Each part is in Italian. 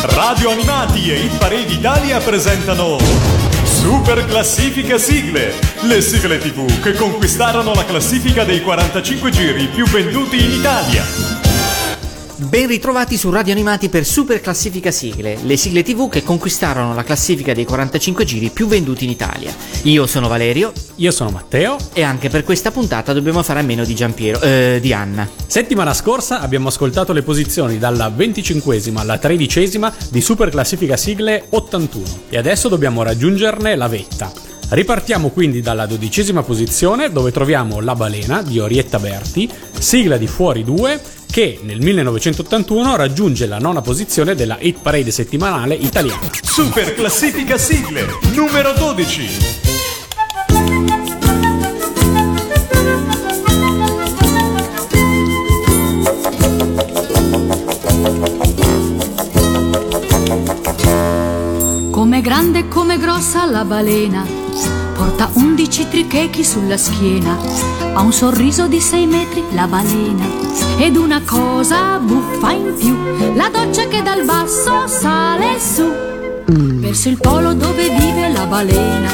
Radio Animati e Hit Parade Italia presentano Super Classifica Sigle, le sigle TV che conquistarono la classifica dei 45 giri più venduti in Italia. Ben ritrovati su Radio Animati per Super Classifica Sigle, le sigle TV che conquistarono la classifica dei 45 giri più venduti in Italia. Io sono Valerio. Io sono Matteo. E anche per questa puntata dobbiamo fare a meno di Giampiero, eh, di Anna. Settimana scorsa abbiamo ascoltato le posizioni dalla 25esima alla 13esima di Super Classifica Sigle 81 e adesso dobbiamo raggiungerne la vetta. Ripartiamo quindi dalla dodicesima posizione dove troviamo La balena di Orietta Berti, sigla di Fuori 2 che nel 1981 raggiunge la nona posizione della hit parade settimanale italiana. Super classifica sigle numero 12. Come grande e come grossa la balena, porta undici trichechi sulla schiena, ha un sorriso di sei metri la balena, ed una cosa buffa in più, la doccia che dal basso sale su, verso il polo dove vive la balena,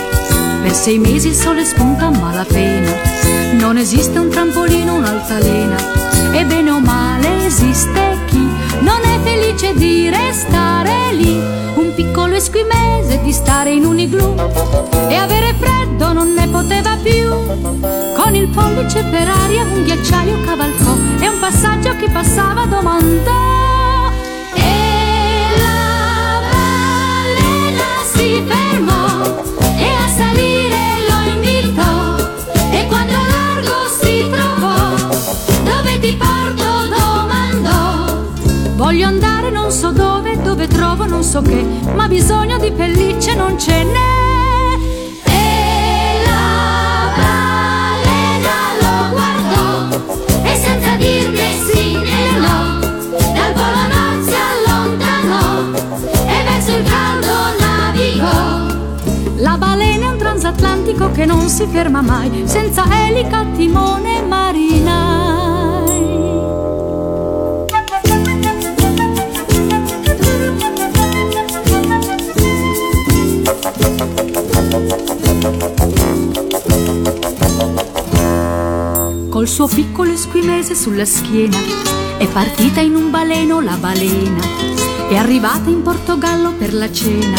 per sei mesi il sole spunta a malapena, non esiste un trampolino, un'altalena, e bene o male esiste non è felice di restare lì, un piccolo esquimese di stare in un igloo e avere freddo non ne poteva più. Con il pollice per aria un ghiacciaio cavalcò e un passaggio che passava domandò. Trovo non so che, ma bisogno di pellicce non ce n'è. E la balena lo guardò e senza dir né sì né no, dal polo nord si allontanò e verso il caldo navigò. La balena è un transatlantico che non si ferma mai, senza elica, timone e Col suo piccolo esquimese sulla schiena è partita in un baleno la balena. È arrivata in Portogallo per la cena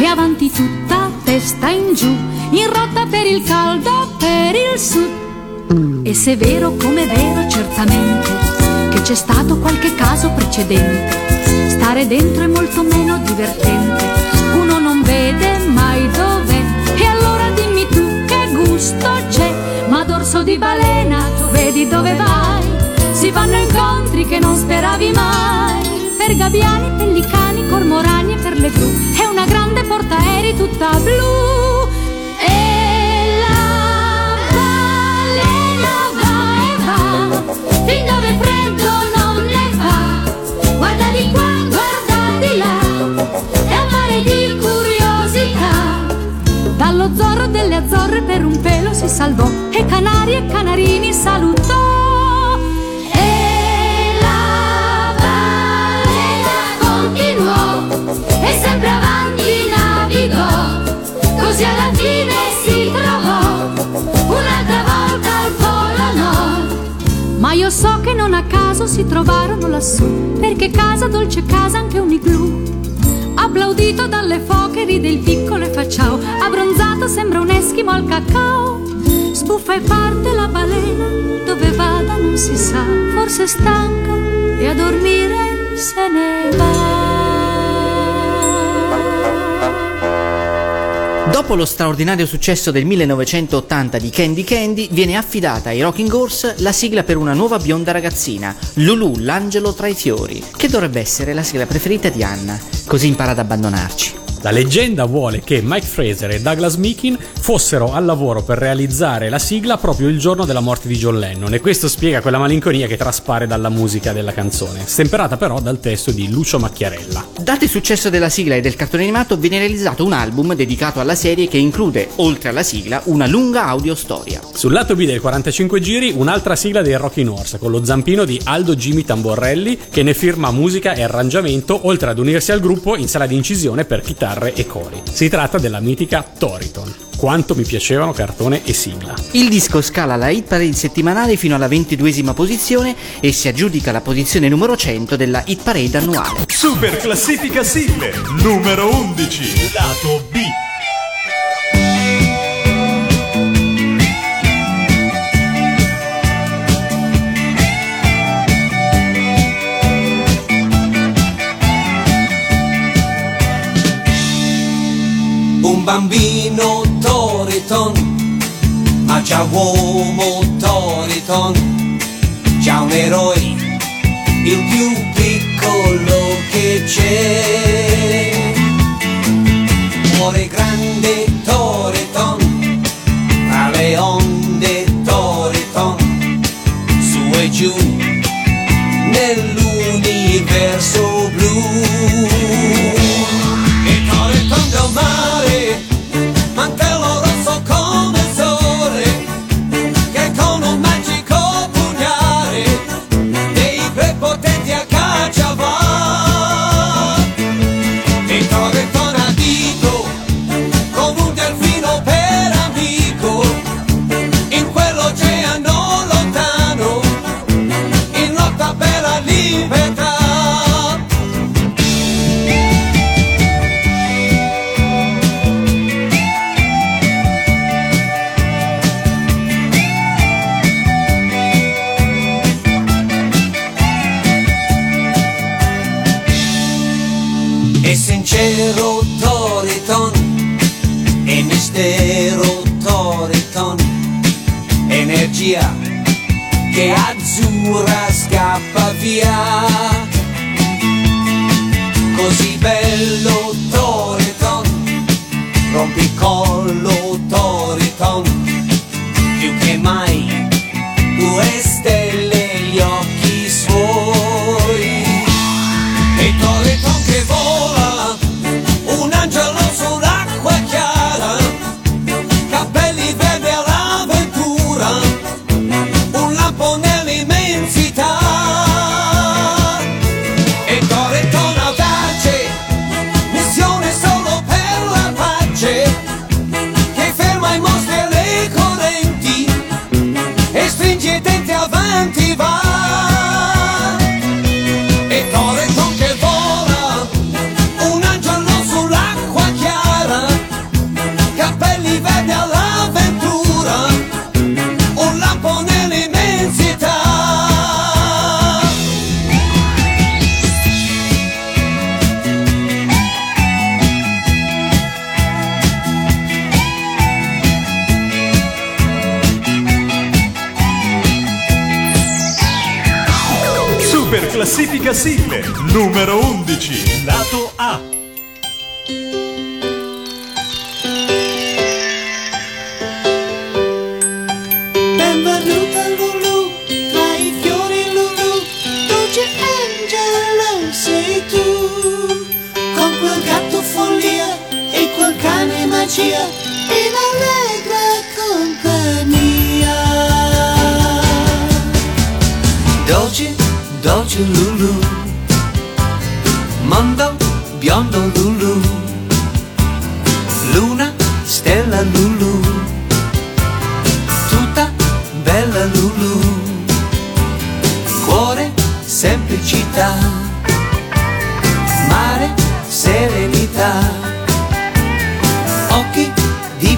e avanti tutta testa in giù, in rotta per il caldo, per il sud. E se è vero come è vero certamente che c'è stato qualche caso precedente, stare dentro è molto meno divertente. Uno non vede mai dov'è che gusto c'è. Ma dorso di balena tu vedi dove vai, si fanno incontri che non speravi mai. Per gabbiani, pellicani, cormorani e per le gru, è una grande portaerei tutta blu. Dallo zorro delle azzorre per un pelo si salvò e canari e canarini salutò. E sempre so che non a caso si trovarono lassù, perché casa dolce casa anche un igloo. Applaudito dalle foche ride il piccolo e fa ciao. Abbronzato sembra un eschimo al cacao. Sbuffa e parte la balena Dove vada non si sa. Forse stanca e a dormire se ne va Dopo lo straordinario successo del 1980 di Candy Candy, viene affidata ai Rocking Horse la sigla per una nuova bionda ragazzina, Lulu, l'angelo tra i fiori, che dovrebbe essere la sigla preferita di Anna, così impara ad abbandonarci. La leggenda vuole che Mike Fraser e Douglas Meekin fossero al lavoro per realizzare la sigla proprio il giorno della morte di John Lennon e questo spiega quella malinconia che traspare dalla musica della canzone, stemperata però dal testo di Lucio Macchiarella. Dato il successo della sigla e del cartone animato, viene realizzato un album dedicato alla serie che include, oltre alla sigla, una lunga audio storia. Sul lato B del 45 giri, un'altra sigla dei Rocking Horse con lo zampino di Aldo Jimmy Tamborelli che ne firma musica e arrangiamento, oltre ad unirsi al gruppo in sala di incisione per chitarre e cori. Si tratta della mitica Toriton. Quanto mi piacevano cartone e sigla. Il disco scala la hit parade settimanale fino alla ventiduesima posizione e si aggiudica la posizione numero 100 della hit parade annuale. Super classifica sigle numero 11, lato B. Bambino Toriton, ma già uomo Toriton, già un eroe, il più piccolo che c'è.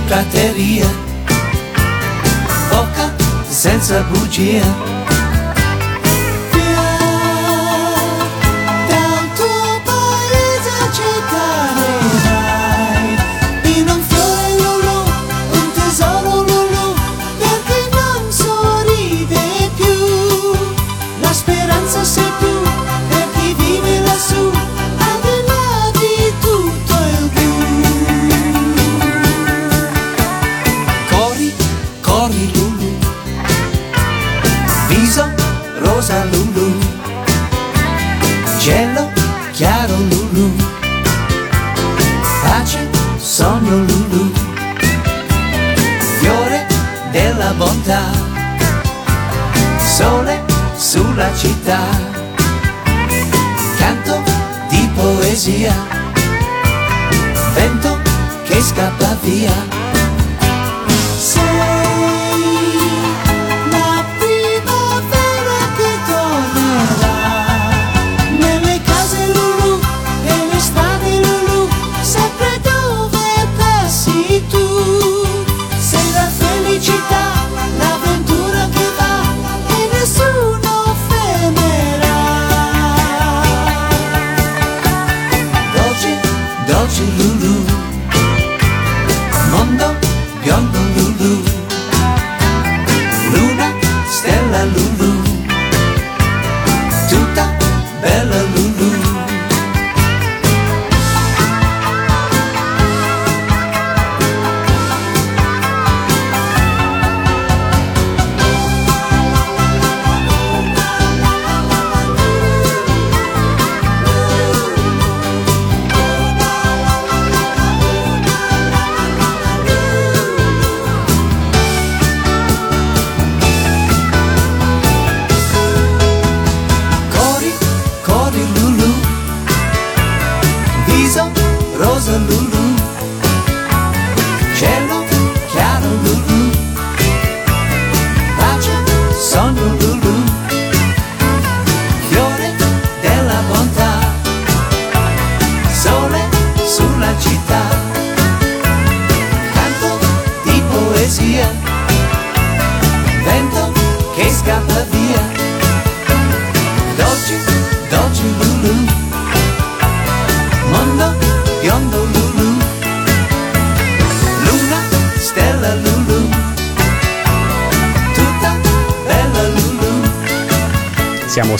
Prateria, bocca senza bugia. Poesia, vento che scappa via.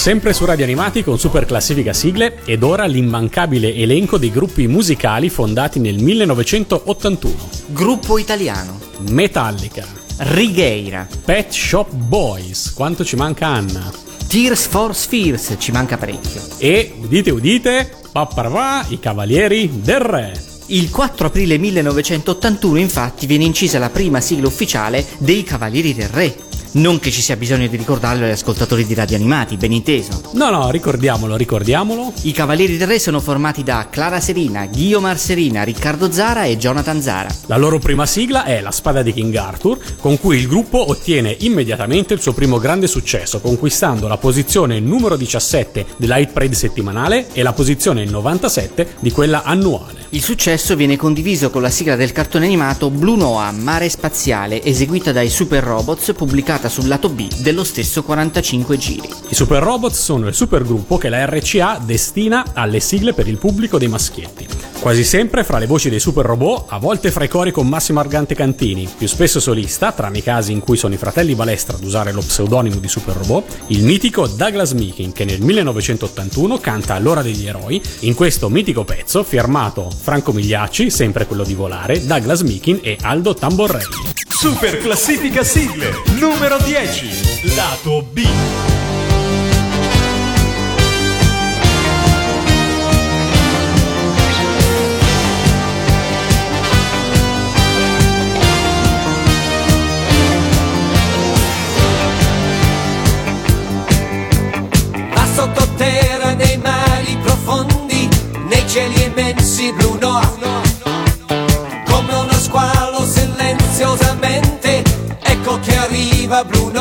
Sempre su Radio Animati con Super Classifica Sigle ed ora l'immancabile elenco dei gruppi musicali fondati nel 1981. Gruppo italiano. Metallica, Righeira. Pet Shop Boys, quanto ci manca Anna? Tears for Spheres, ci manca parecchio. E, udite udite, papparva, i Cavalieri del Re. Il 4 aprile 1981 infatti viene incisa la prima sigla ufficiale dei Cavalieri del Re. Non che ci sia bisogno di ricordarlo agli ascoltatori di radio animati, ben inteso. No, no, ricordiamolo, ricordiamolo. I Cavalieri del Re sono formati da Clara Serina, Guiomar Serina, Riccardo Zara e Jonathan Zara. La loro prima sigla è La spada di King Arthur, con cui il gruppo ottiene immediatamente il suo primo grande successo, conquistando la posizione numero 17della Hit Parade settimanale e la posizione 97 di quella annuale. Il successo viene condiviso con la sigla del cartone animato Blue Noah, Mare Spaziale, eseguita dai Super Robots, pubblicata sul lato B dello stesso 45 giri. I Super Robots sono il supergruppo che la RCA destina alle sigle per il pubblico dei maschietti. Quasi sempre fra le voci dei super robot, a volte fra i cori con Massimo Argante Cantini, più spesso solista, tranne i casi in cui sono i fratelli Balestra ad usare lo pseudonimo di super robot, il mitico Douglas Meekin che nel 1981 canta L'ora degli eroi, in questo mitico pezzo firmato Franco Migliacci, sempre quello di volare, Douglas Meekin e Aldo Tamborelli. Super classifica sigle numero 10. Lato B. che arriva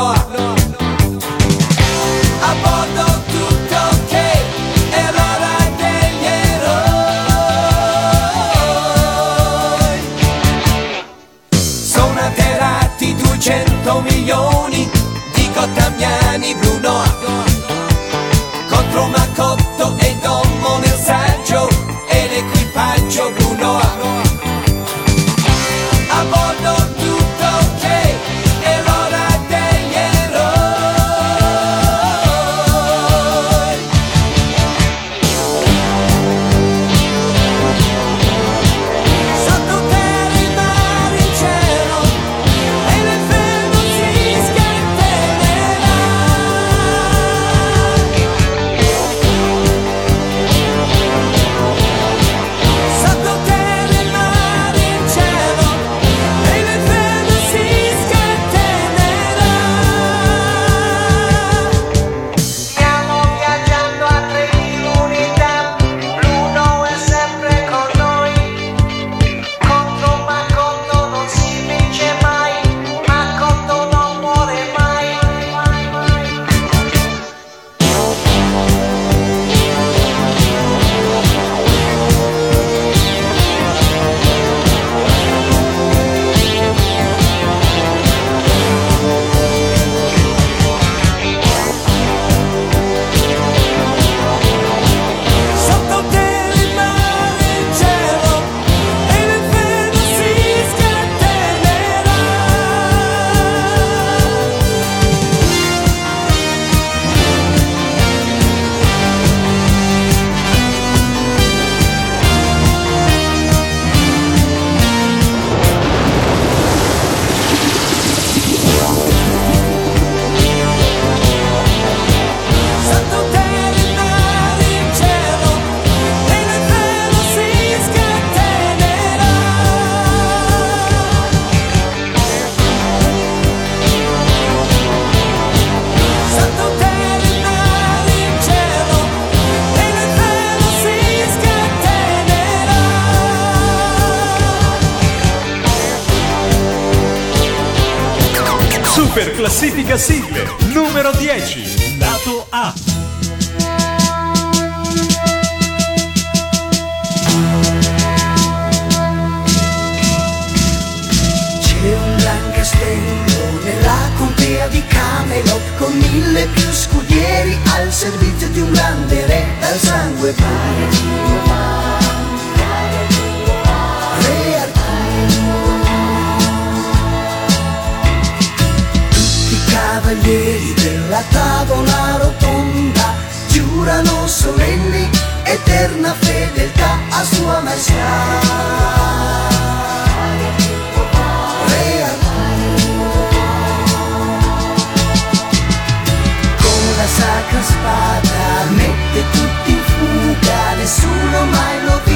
Super classifica sigle numero 10. Lato A. C'è un gran castello nella contea di Camelot con mille più scudieri al servizio di un grande re dal sangue puro. Re cavalieri della tavola rotonda giurano solenni eterna fedeltà a sua maestà. Sacra spada mette tutti in fuga, nessuno mai lo vincerà.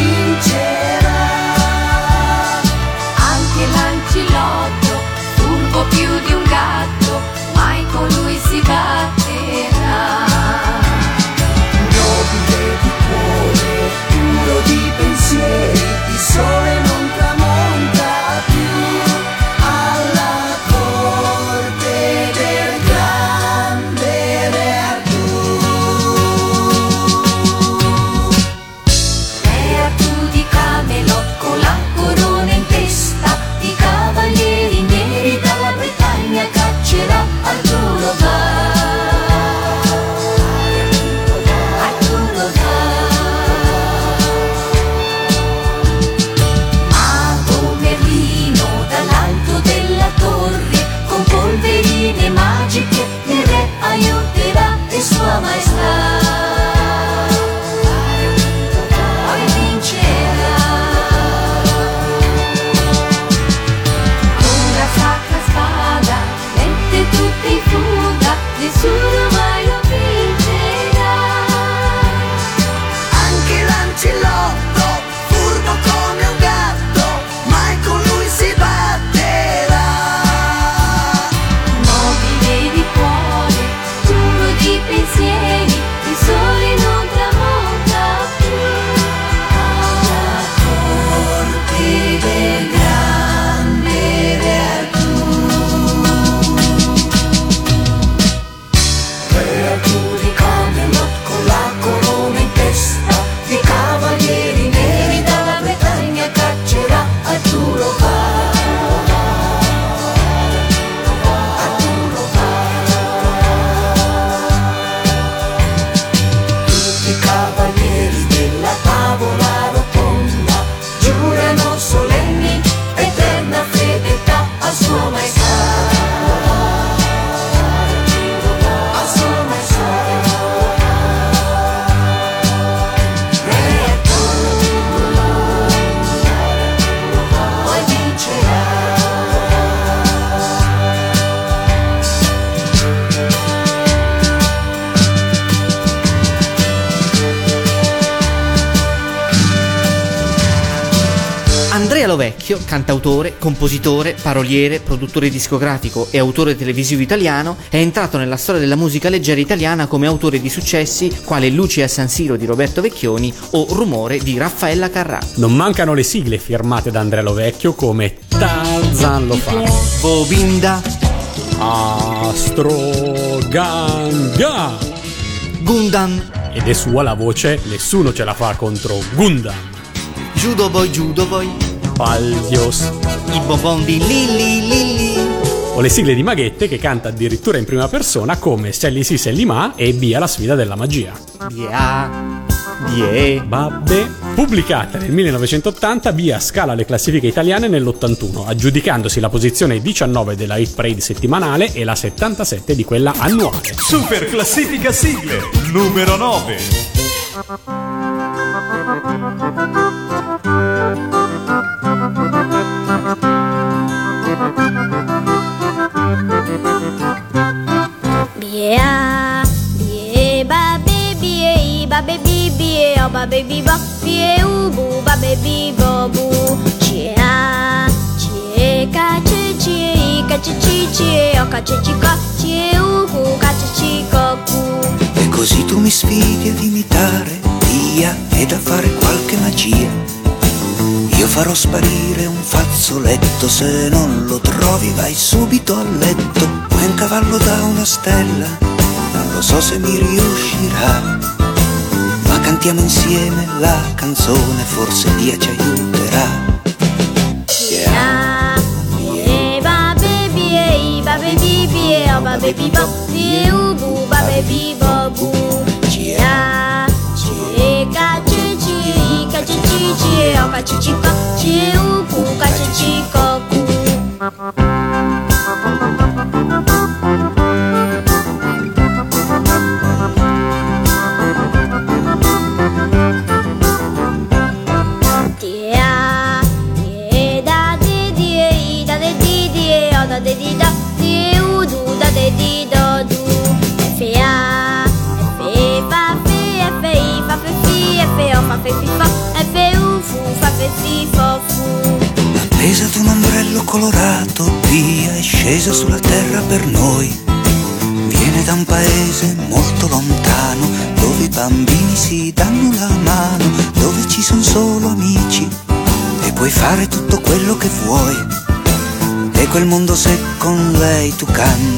Compositore, paroliere, produttore discografico e autore televisivo italiano, è entrato nella storia della musica leggera italiana come autore di successi quale Luce a San Siro di Roberto Vecchioni o Rumore di Raffaella Carrà. Non mancano le sigle firmate da Andrea Lovecchio come Tarzan lo fa, Bobinda, Astro Ganga Gundam, ed è sua la voce Nessuno ce la fa contro Gundam, Judo Boy Judo Boy, Paldios i bobon di Lilli Lilli, o le sigle di Maghette che canta addirittura in prima persona come Sally sì Sally ma e Via la sfida della magia. Dia, Die, Babbe, pubblicata nel 1980 via scala le classifiche italiane nell'81, aggiudicandosi la posizione 19 della hit parade settimanale e la 77 di quella annuale. Super classifica sigle numero 9. Bia, bie, ba, be, bie, ba, be, bi, bie, o, ba, be, u, bu, ba, be, bi, bo, bu. Cia, cie, ca, ce, cie, i, ca, ce, ci, cie, o, ca, ce, ci, co, cie, u, cu, ca, ce, ci, co, cu. E così tu mi sfidi ad imitare, via, ed a fare qualche magia. Io farò sparire un fazzoletto, se non lo trovi vai subito a letto. Vuoi un cavallo da una stella? Non lo so se mi riuscirà. Ma cantiamo insieme la canzone, forse Dio ci aiuterà. Yeah. Yeah, con lei tu canti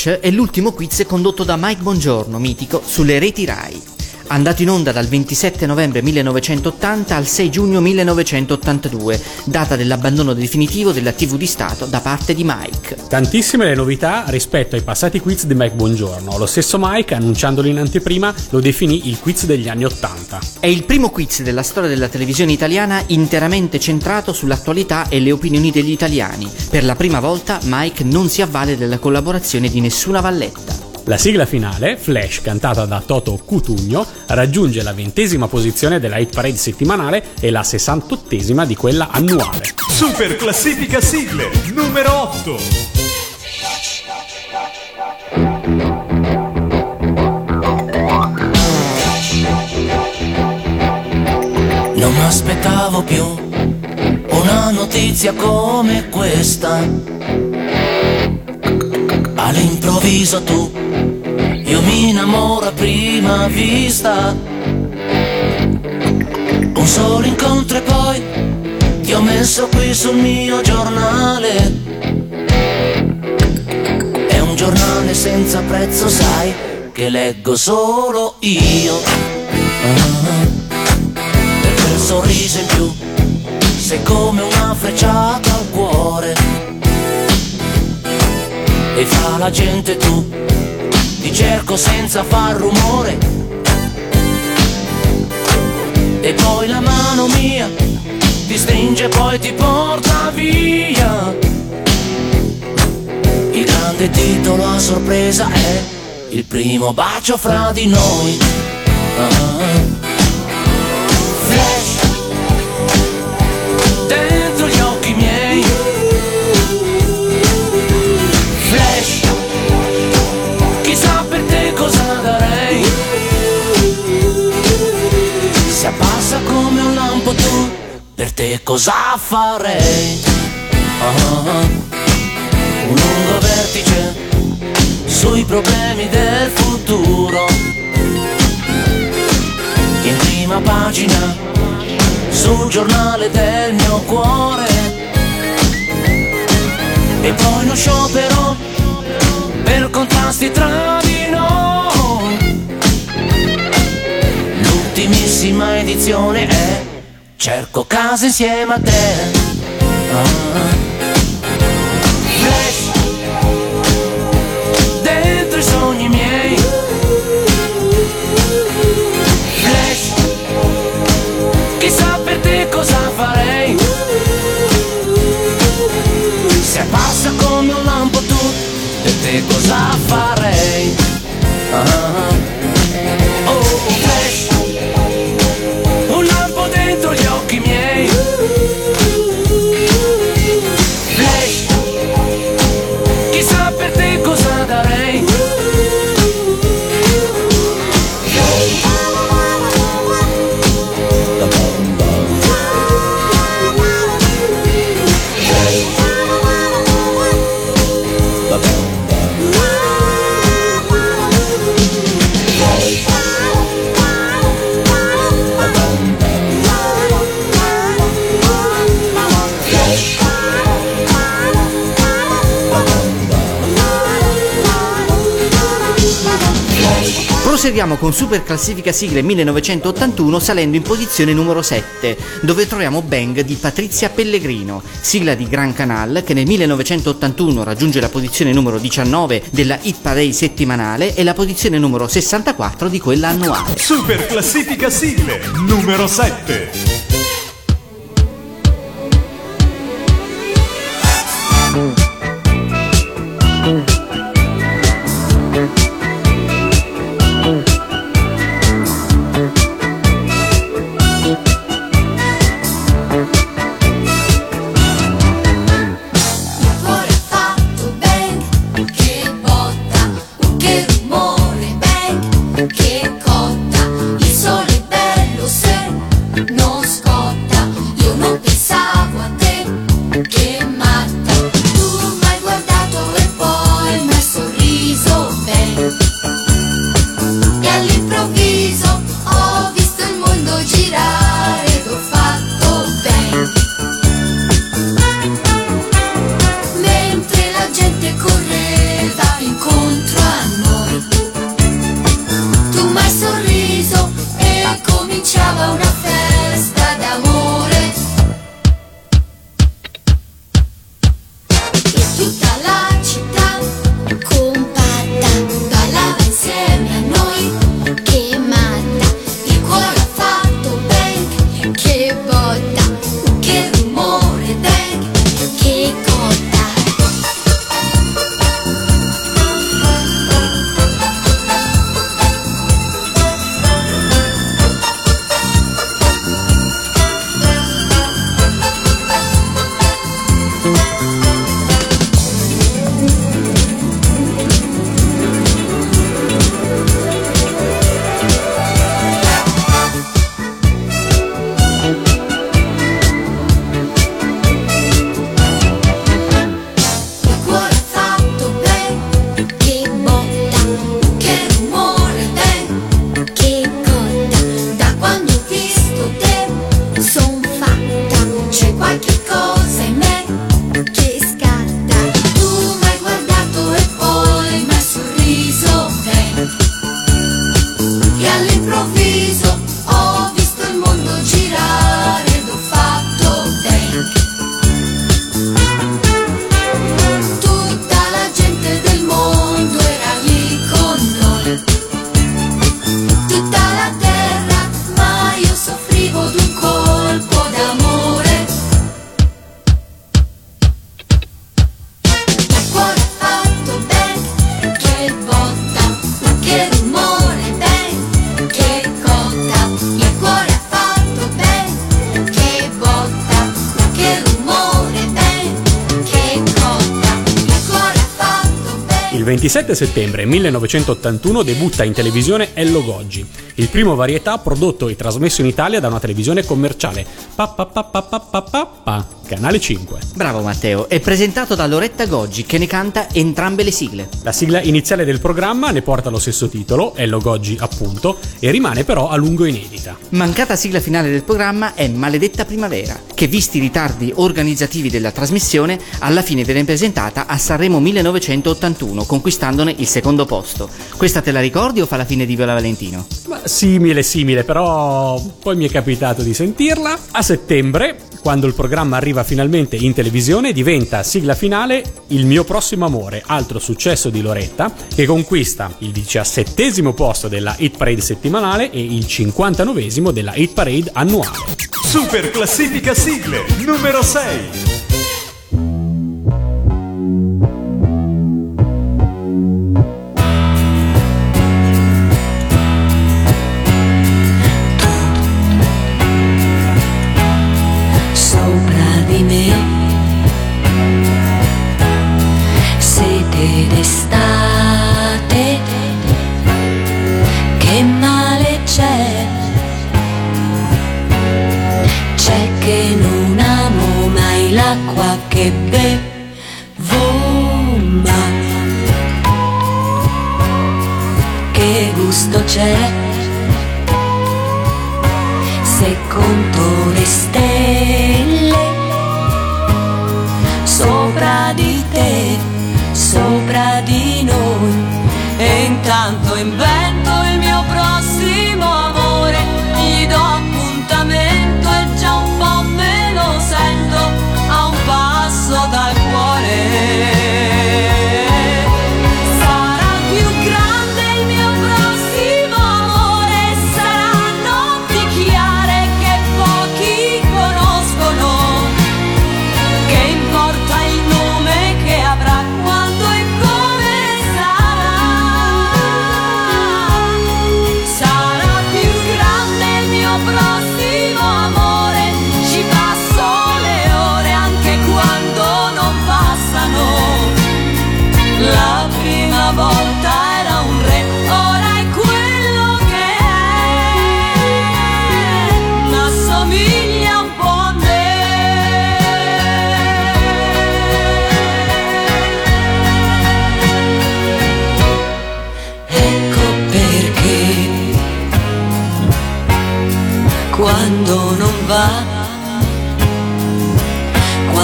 Flash è l'ultimo quiz condotto da Mike Bongiorno, mitico, sulle reti RAI. Andato in onda dal 27 novembre 1980 al 6 giugno 1982, data dell'abbandono definitivo della TV di Stato da parte di Mike. Tantissime le novità rispetto ai passati quiz di Mike Buongiorno. Lo stesso Mike, annunciandolo in anteprima, lo definì il quiz degli anni Ottanta. È il primo quiz della storia della televisione italiana interamente centrato sull'attualità e le opinioni degli italiani. Per la prima volta Mike non si avvale della collaborazione di nessuna valletta. La sigla finale, Flash, cantata da Toto Cutugno, raggiunge la ventesima posizione della hit parade settimanale e la sessantottesima di quella annuale. Super classifica sigle numero 8. Non mi aspettavo più una notizia come questa. All'improvviso tu, io mi innamoro a prima vista. Un solo incontro e poi ti ho messo qui sul mio giornale. È un giornale senza prezzo, sai, che leggo solo io. Per quel sorriso in più sei come una frecciata al cuore e fra la gente tu ti cerco senza far rumore. E poi la mano mia ti stringe e poi ti porta via. Il grande titolo a sorpresa è il primo bacio fra di noi. Ah. Te cosa farei? Ah. un lungo vertice sui problemi del futuro. In prima pagina sul giornale del mio cuore. E poi uno sciopero per contrasti tra di noi. L'ultimissima edizione è cerco casa insieme a te. Ah. Flash dentro i sogni miei. Flash. Chissà per te cosa farei. Se passa come un lampo tu per te cosa farei Proseguiamo con Super Classifica Sigle 1981 salendo in posizione numero 7, dove troviamo Bang di Patrizia Pellegrino, sigla di Gran Canal che nel 1981 raggiunge la posizione numero 19 della Hit Parade settimanale e la posizione numero 64 di quella annuale. Super classifica sigle numero 7. 27 settembre 1981 debutta in televisione Ello Goggi, il primo varietà prodotto e trasmesso in Italia da una televisione commerciale. Pa, pa, pa, Canale 5. Bravo Matteo, è presentato da Loretta Goggi che ne canta entrambe le sigle. La sigla iniziale del programma ne porta lo stesso titolo, Ello Goggi appunto, e rimane però a lungo inedita. Mancata sigla finale del programma è Maledetta Primavera, che visti i ritardi organizzativi della trasmissione, alla fine viene presentata a Sanremo 1981, conquistandone il secondo posto. Questa te la ricordi o fa la fine di Viola Valentino? Ma simile, simile, però poi mi è capitato di sentirla. A settembre, quando il programma arriva finalmente in televisione, diventa sigla finale Il mio prossimo amore, altro successo di Loretta, che conquista il diciassettesimo posto della Hit Parade settimanale e il 59 della Hit Parade annuale. Super classifica sigle numero 6.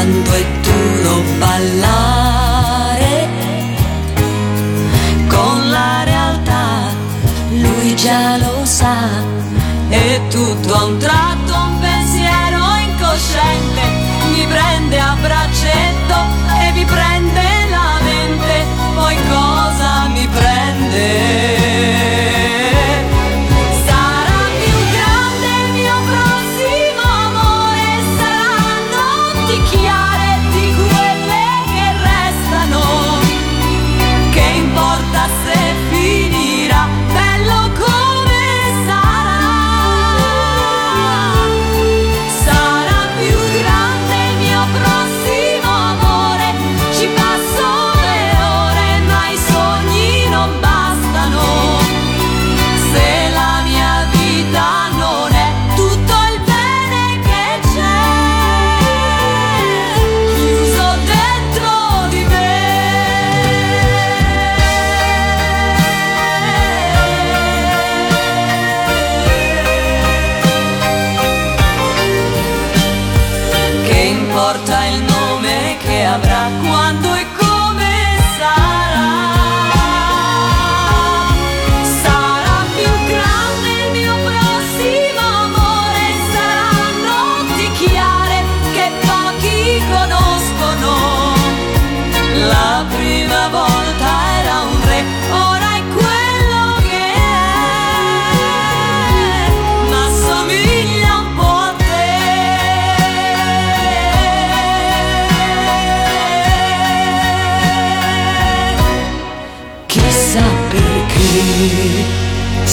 Quando è duro ballare. Con la realtà, lui già lo sa, e tutto a un tratto un pensiero incosciente mi prende a braccetto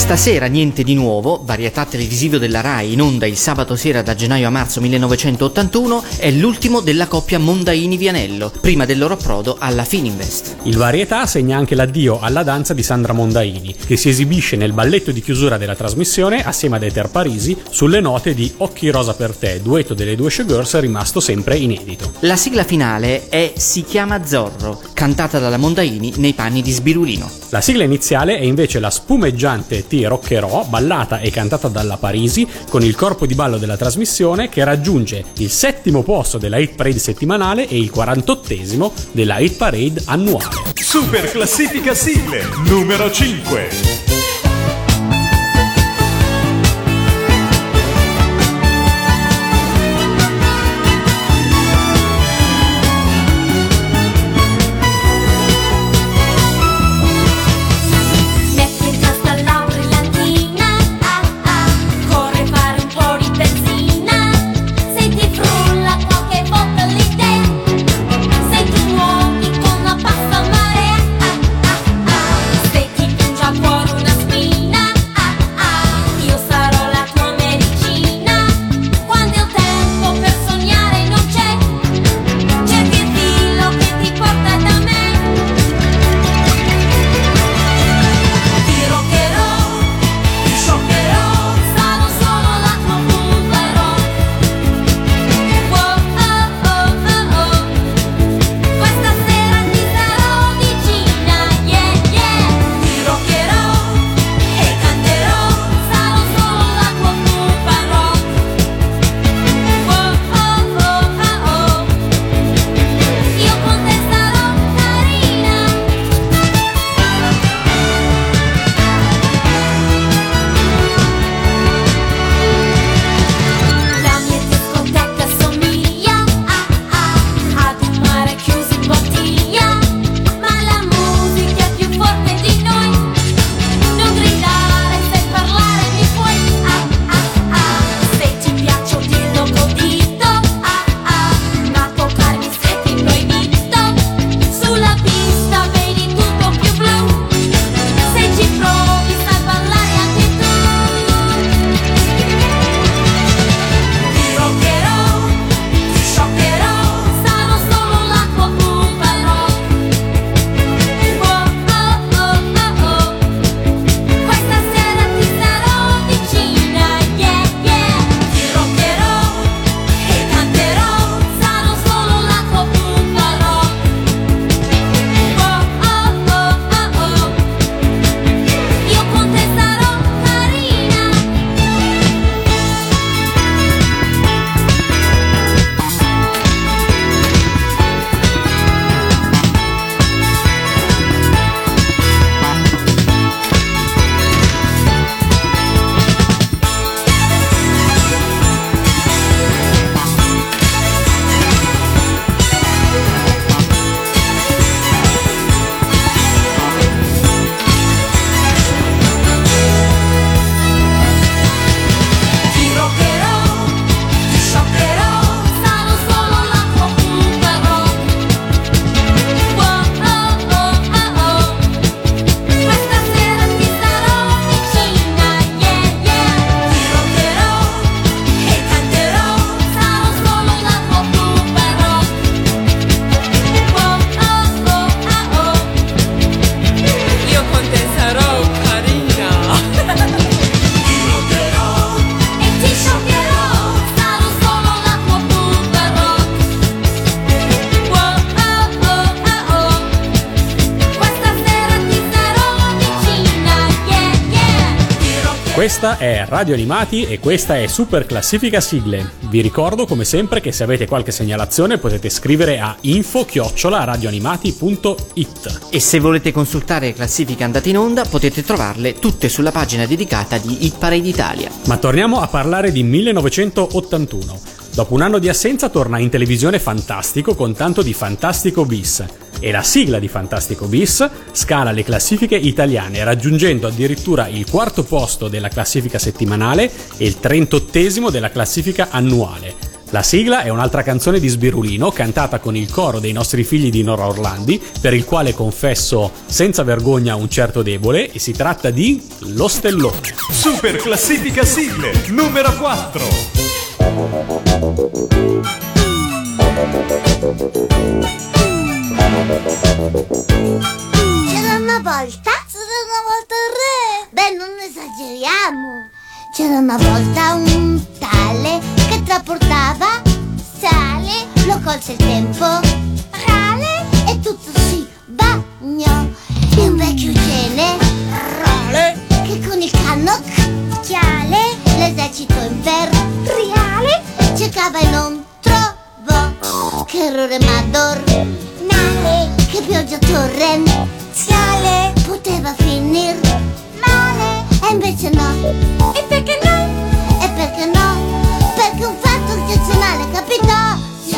Stasera niente di nuovo, varietà televisivo della RAI in onda il sabato sera da gennaio a marzo 1981, è l'ultimo della coppia Mondaini-Vianello, prima del loro approdo alla Fininvest. Il varietà segna anche l'addio alla danza di Sandra Mondaini, che si esibisce nel balletto di chiusura della trasmissione assieme ad Ether Parisi sulle note di Occhi rosa per te, duetto delle due showgirls rimasto sempre inedito. La sigla finale è Si chiama Zorro, cantata dalla Mondaini nei panni di Sbirulino. La sigla iniziale è invece la spumeggiante T Roccherò, ballata e cantata dalla Parisi, con il corpo di ballo della trasmissione che raggiunge il settimo posto della hit parade settimanale e il 48esimo della hit parade annuale. Super classifica sigle numero 5. Questa è Radio Animati e questa è Super Classifica Sigle. Vi ricordo come sempre che se avete qualche segnalazione potete scrivere a info-radioanimati.it. E se volete consultare le classifiche andate in onda, potete trovarle tutte sulla pagina dedicata di Hit Parade Italia. Ma torniamo a parlare di 1981. Dopo un anno di assenza torna in televisione Fantastico con tanto di Fantastico Bis. E la sigla di Fantastico Bis scala le classifiche italiane, raggiungendo addirittura il quarto posto della classifica settimanale e il trentottesimo della classifica annuale. La sigla è un'altra canzone di Sbirulino cantata con il coro dei nostri figli di Nora Orlandi, per il quale confesso senza vergogna un certo debole, e si tratta di Lo Stellone. Super classifica sigle numero 4. C'era una volta? C'era una volta il re? Beh, non esageriamo. C'era una volta un tale che trasportava sale, lo colse il tempo, rale e tutto si bagnò. E un vecchio generale che con il cannocchiale l'esercito imperiale cercava e non trovò. Che errore madornale, che pioggia torrenziale poteva finire male e invece no. E perché no? E perché no? Perché un fatto eccezionale capitò. Si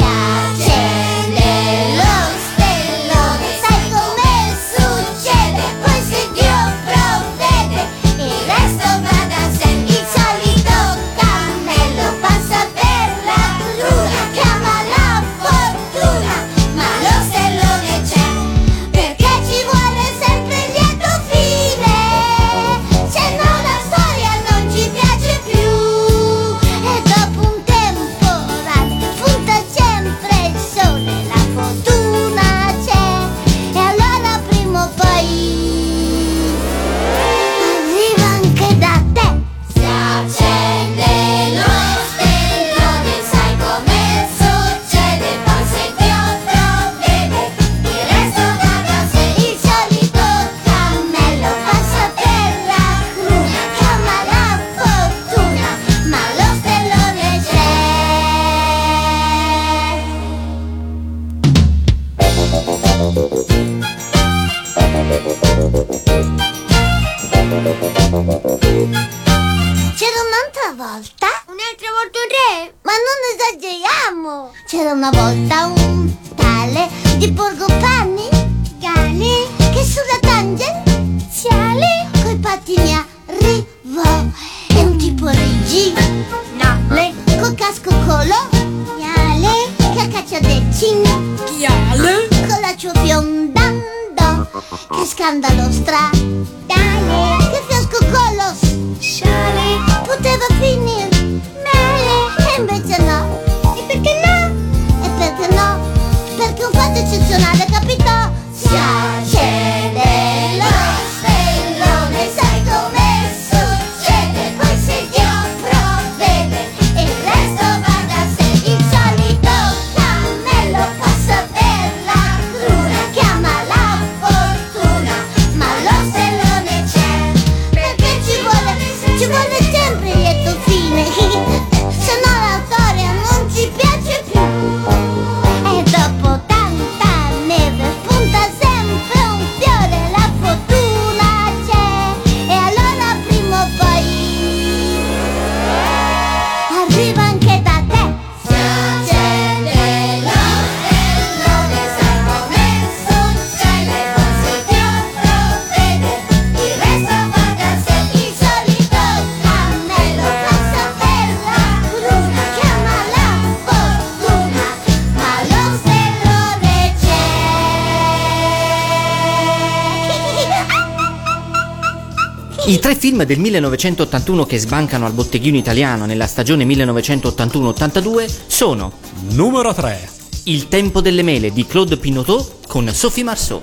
film del 1981 che sbancano al botteghino italiano nella stagione 1981-82 sono Numero 3. Il tempo delle mele di Claude Pinotot con Sophie Marceau,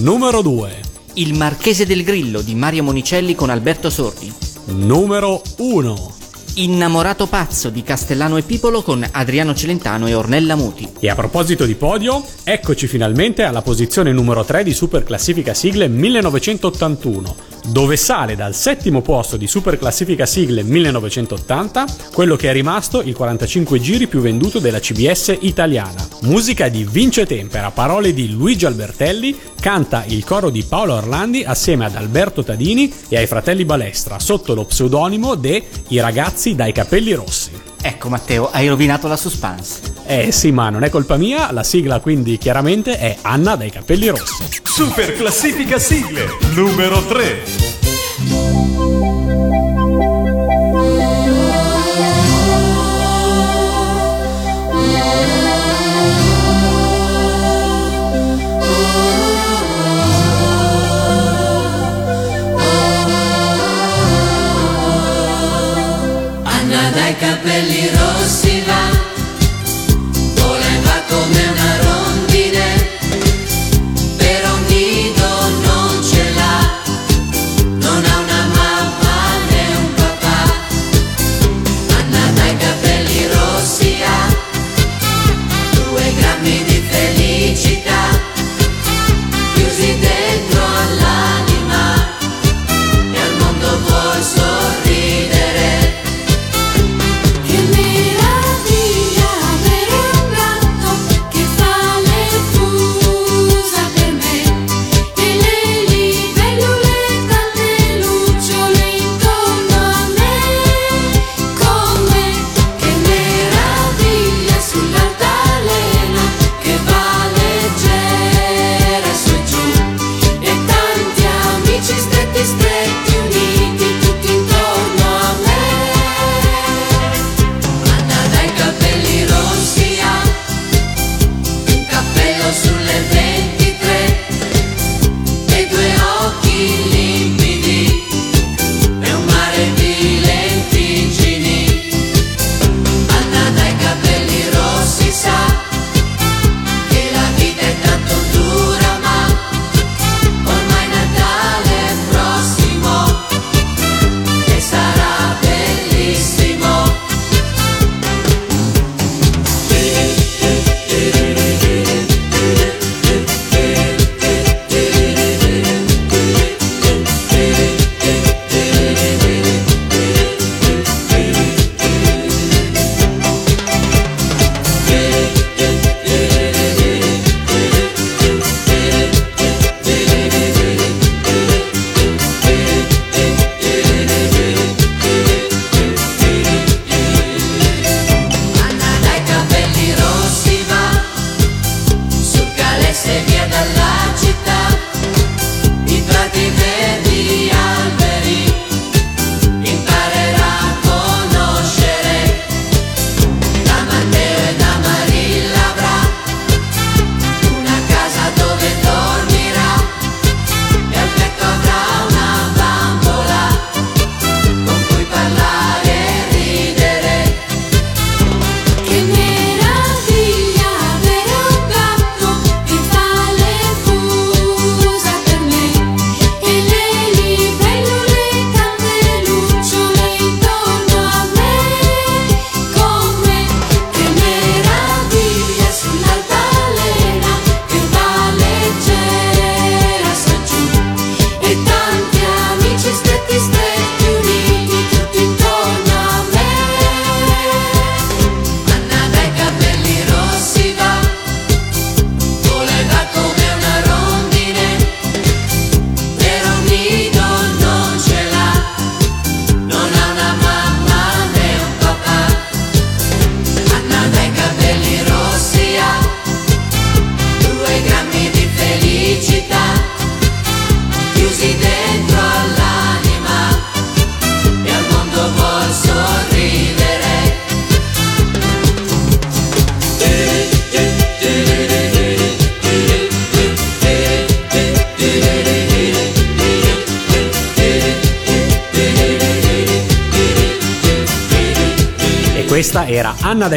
Numero 2. Il marchese del grillo di Mario Monicelli con Alberto Sordi, Numero 1. Innamorato pazzo di Castellano e Pipolo con Adriano Celentano e Ornella Muti. E a proposito di podio, eccoci finalmente alla posizione numero 3 di Super Classifica Sigle 1981, dove sale dal settimo posto di Super Classifica Sigle 1980 quello che è rimasto il 45 giri più venduto della CBS italiana. Musica di Vince Tempera, parole di Luigi Albertelli, canta il coro di Paolo Orlandi assieme ad Alberto Tadini e ai fratelli Balestra sotto lo pseudonimo de I ragazzi dai capelli rossi. Ecco Matteo, hai rovinato la suspense. Eh sì, ma non è colpa mia, la sigla quindi chiaramente è Anna dai capelli rossi. Super classifica sigle numero 3. Capelli rossi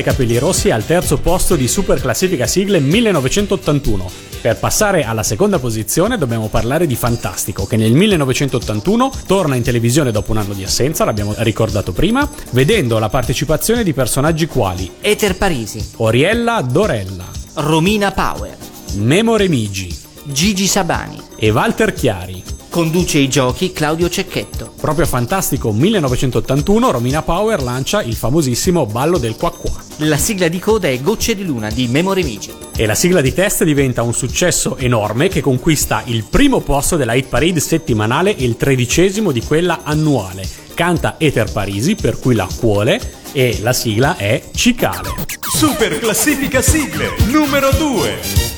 capelli rossi al terzo posto di Super Classifica Sigle 1981. Per passare alla seconda posizione dobbiamo parlare di Fantastico, che nel 1981 torna in televisione dopo un anno di assenza, l'abbiamo ricordato prima, vedendo la partecipazione di personaggi quali Ether Parisi, Oriella Dorella, Romina Power, Memo Remigi Gigi Sabani, e Walter Chiari. Conduce i giochi Claudio Cecchetto. Proprio fantastico 1981 Romina Power lancia il famosissimo Ballo del Qua Qua. La sigla di coda è Gocce di Luna di Memory Mici. E la sigla di test diventa un successo enorme che conquista il primo posto della hit parade settimanale e il tredicesimo di quella annuale. Canta Ether Parisi, per cui la cuole, e la sigla è Cicale. Super classifica sigle numero 2.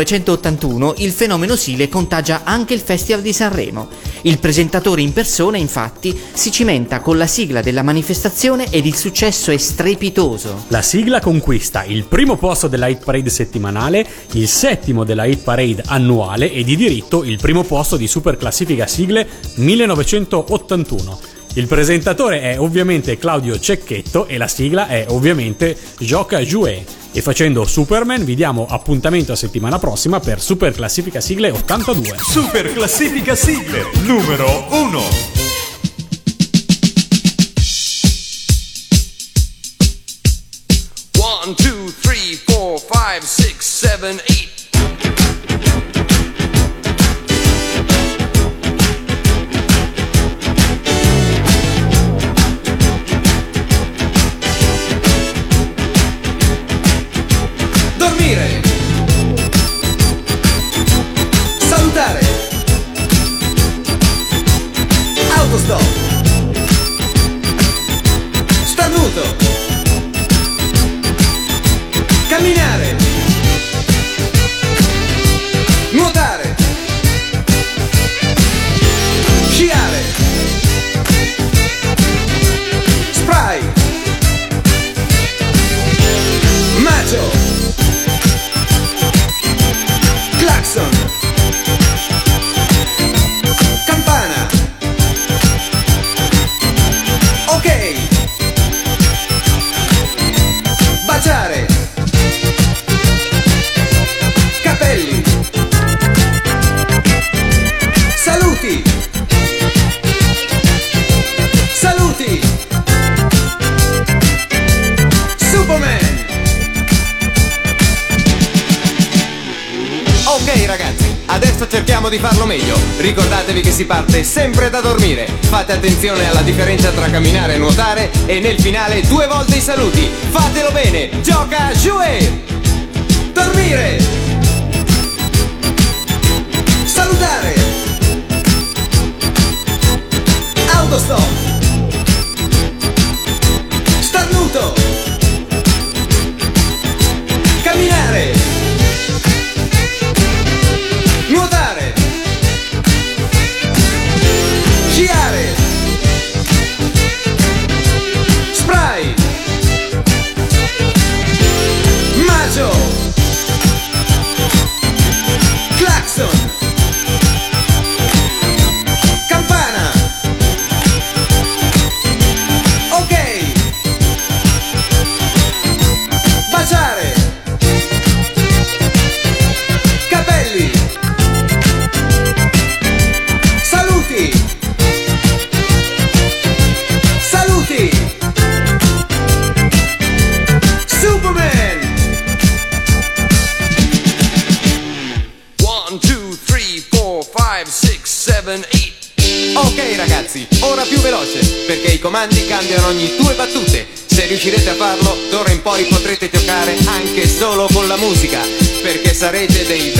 1981 il fenomeno Sile contagia anche il Festival di Sanremo. Il presentatore in persona, infatti, si cimenta con la sigla della manifestazione ed il successo è strepitoso. La sigla conquista il primo posto della hit parade settimanale, il settimo della hit parade annuale e di diritto il primo posto di super classifica sigle 1981. Il presentatore è ovviamente Claudio Cecchetto e la sigla è ovviamente Gioca Jouet. E facendo Superman vi diamo appuntamento a settimana prossima per Super Classifica Sigle 82. Super classifica sigle numero 1. One, two, three, four, five, six, seven, eight. Fate attenzione alla differenza tra camminare e nuotare e nel finale due volte i saluti. Fatelo bene, gioca Jouer! separated in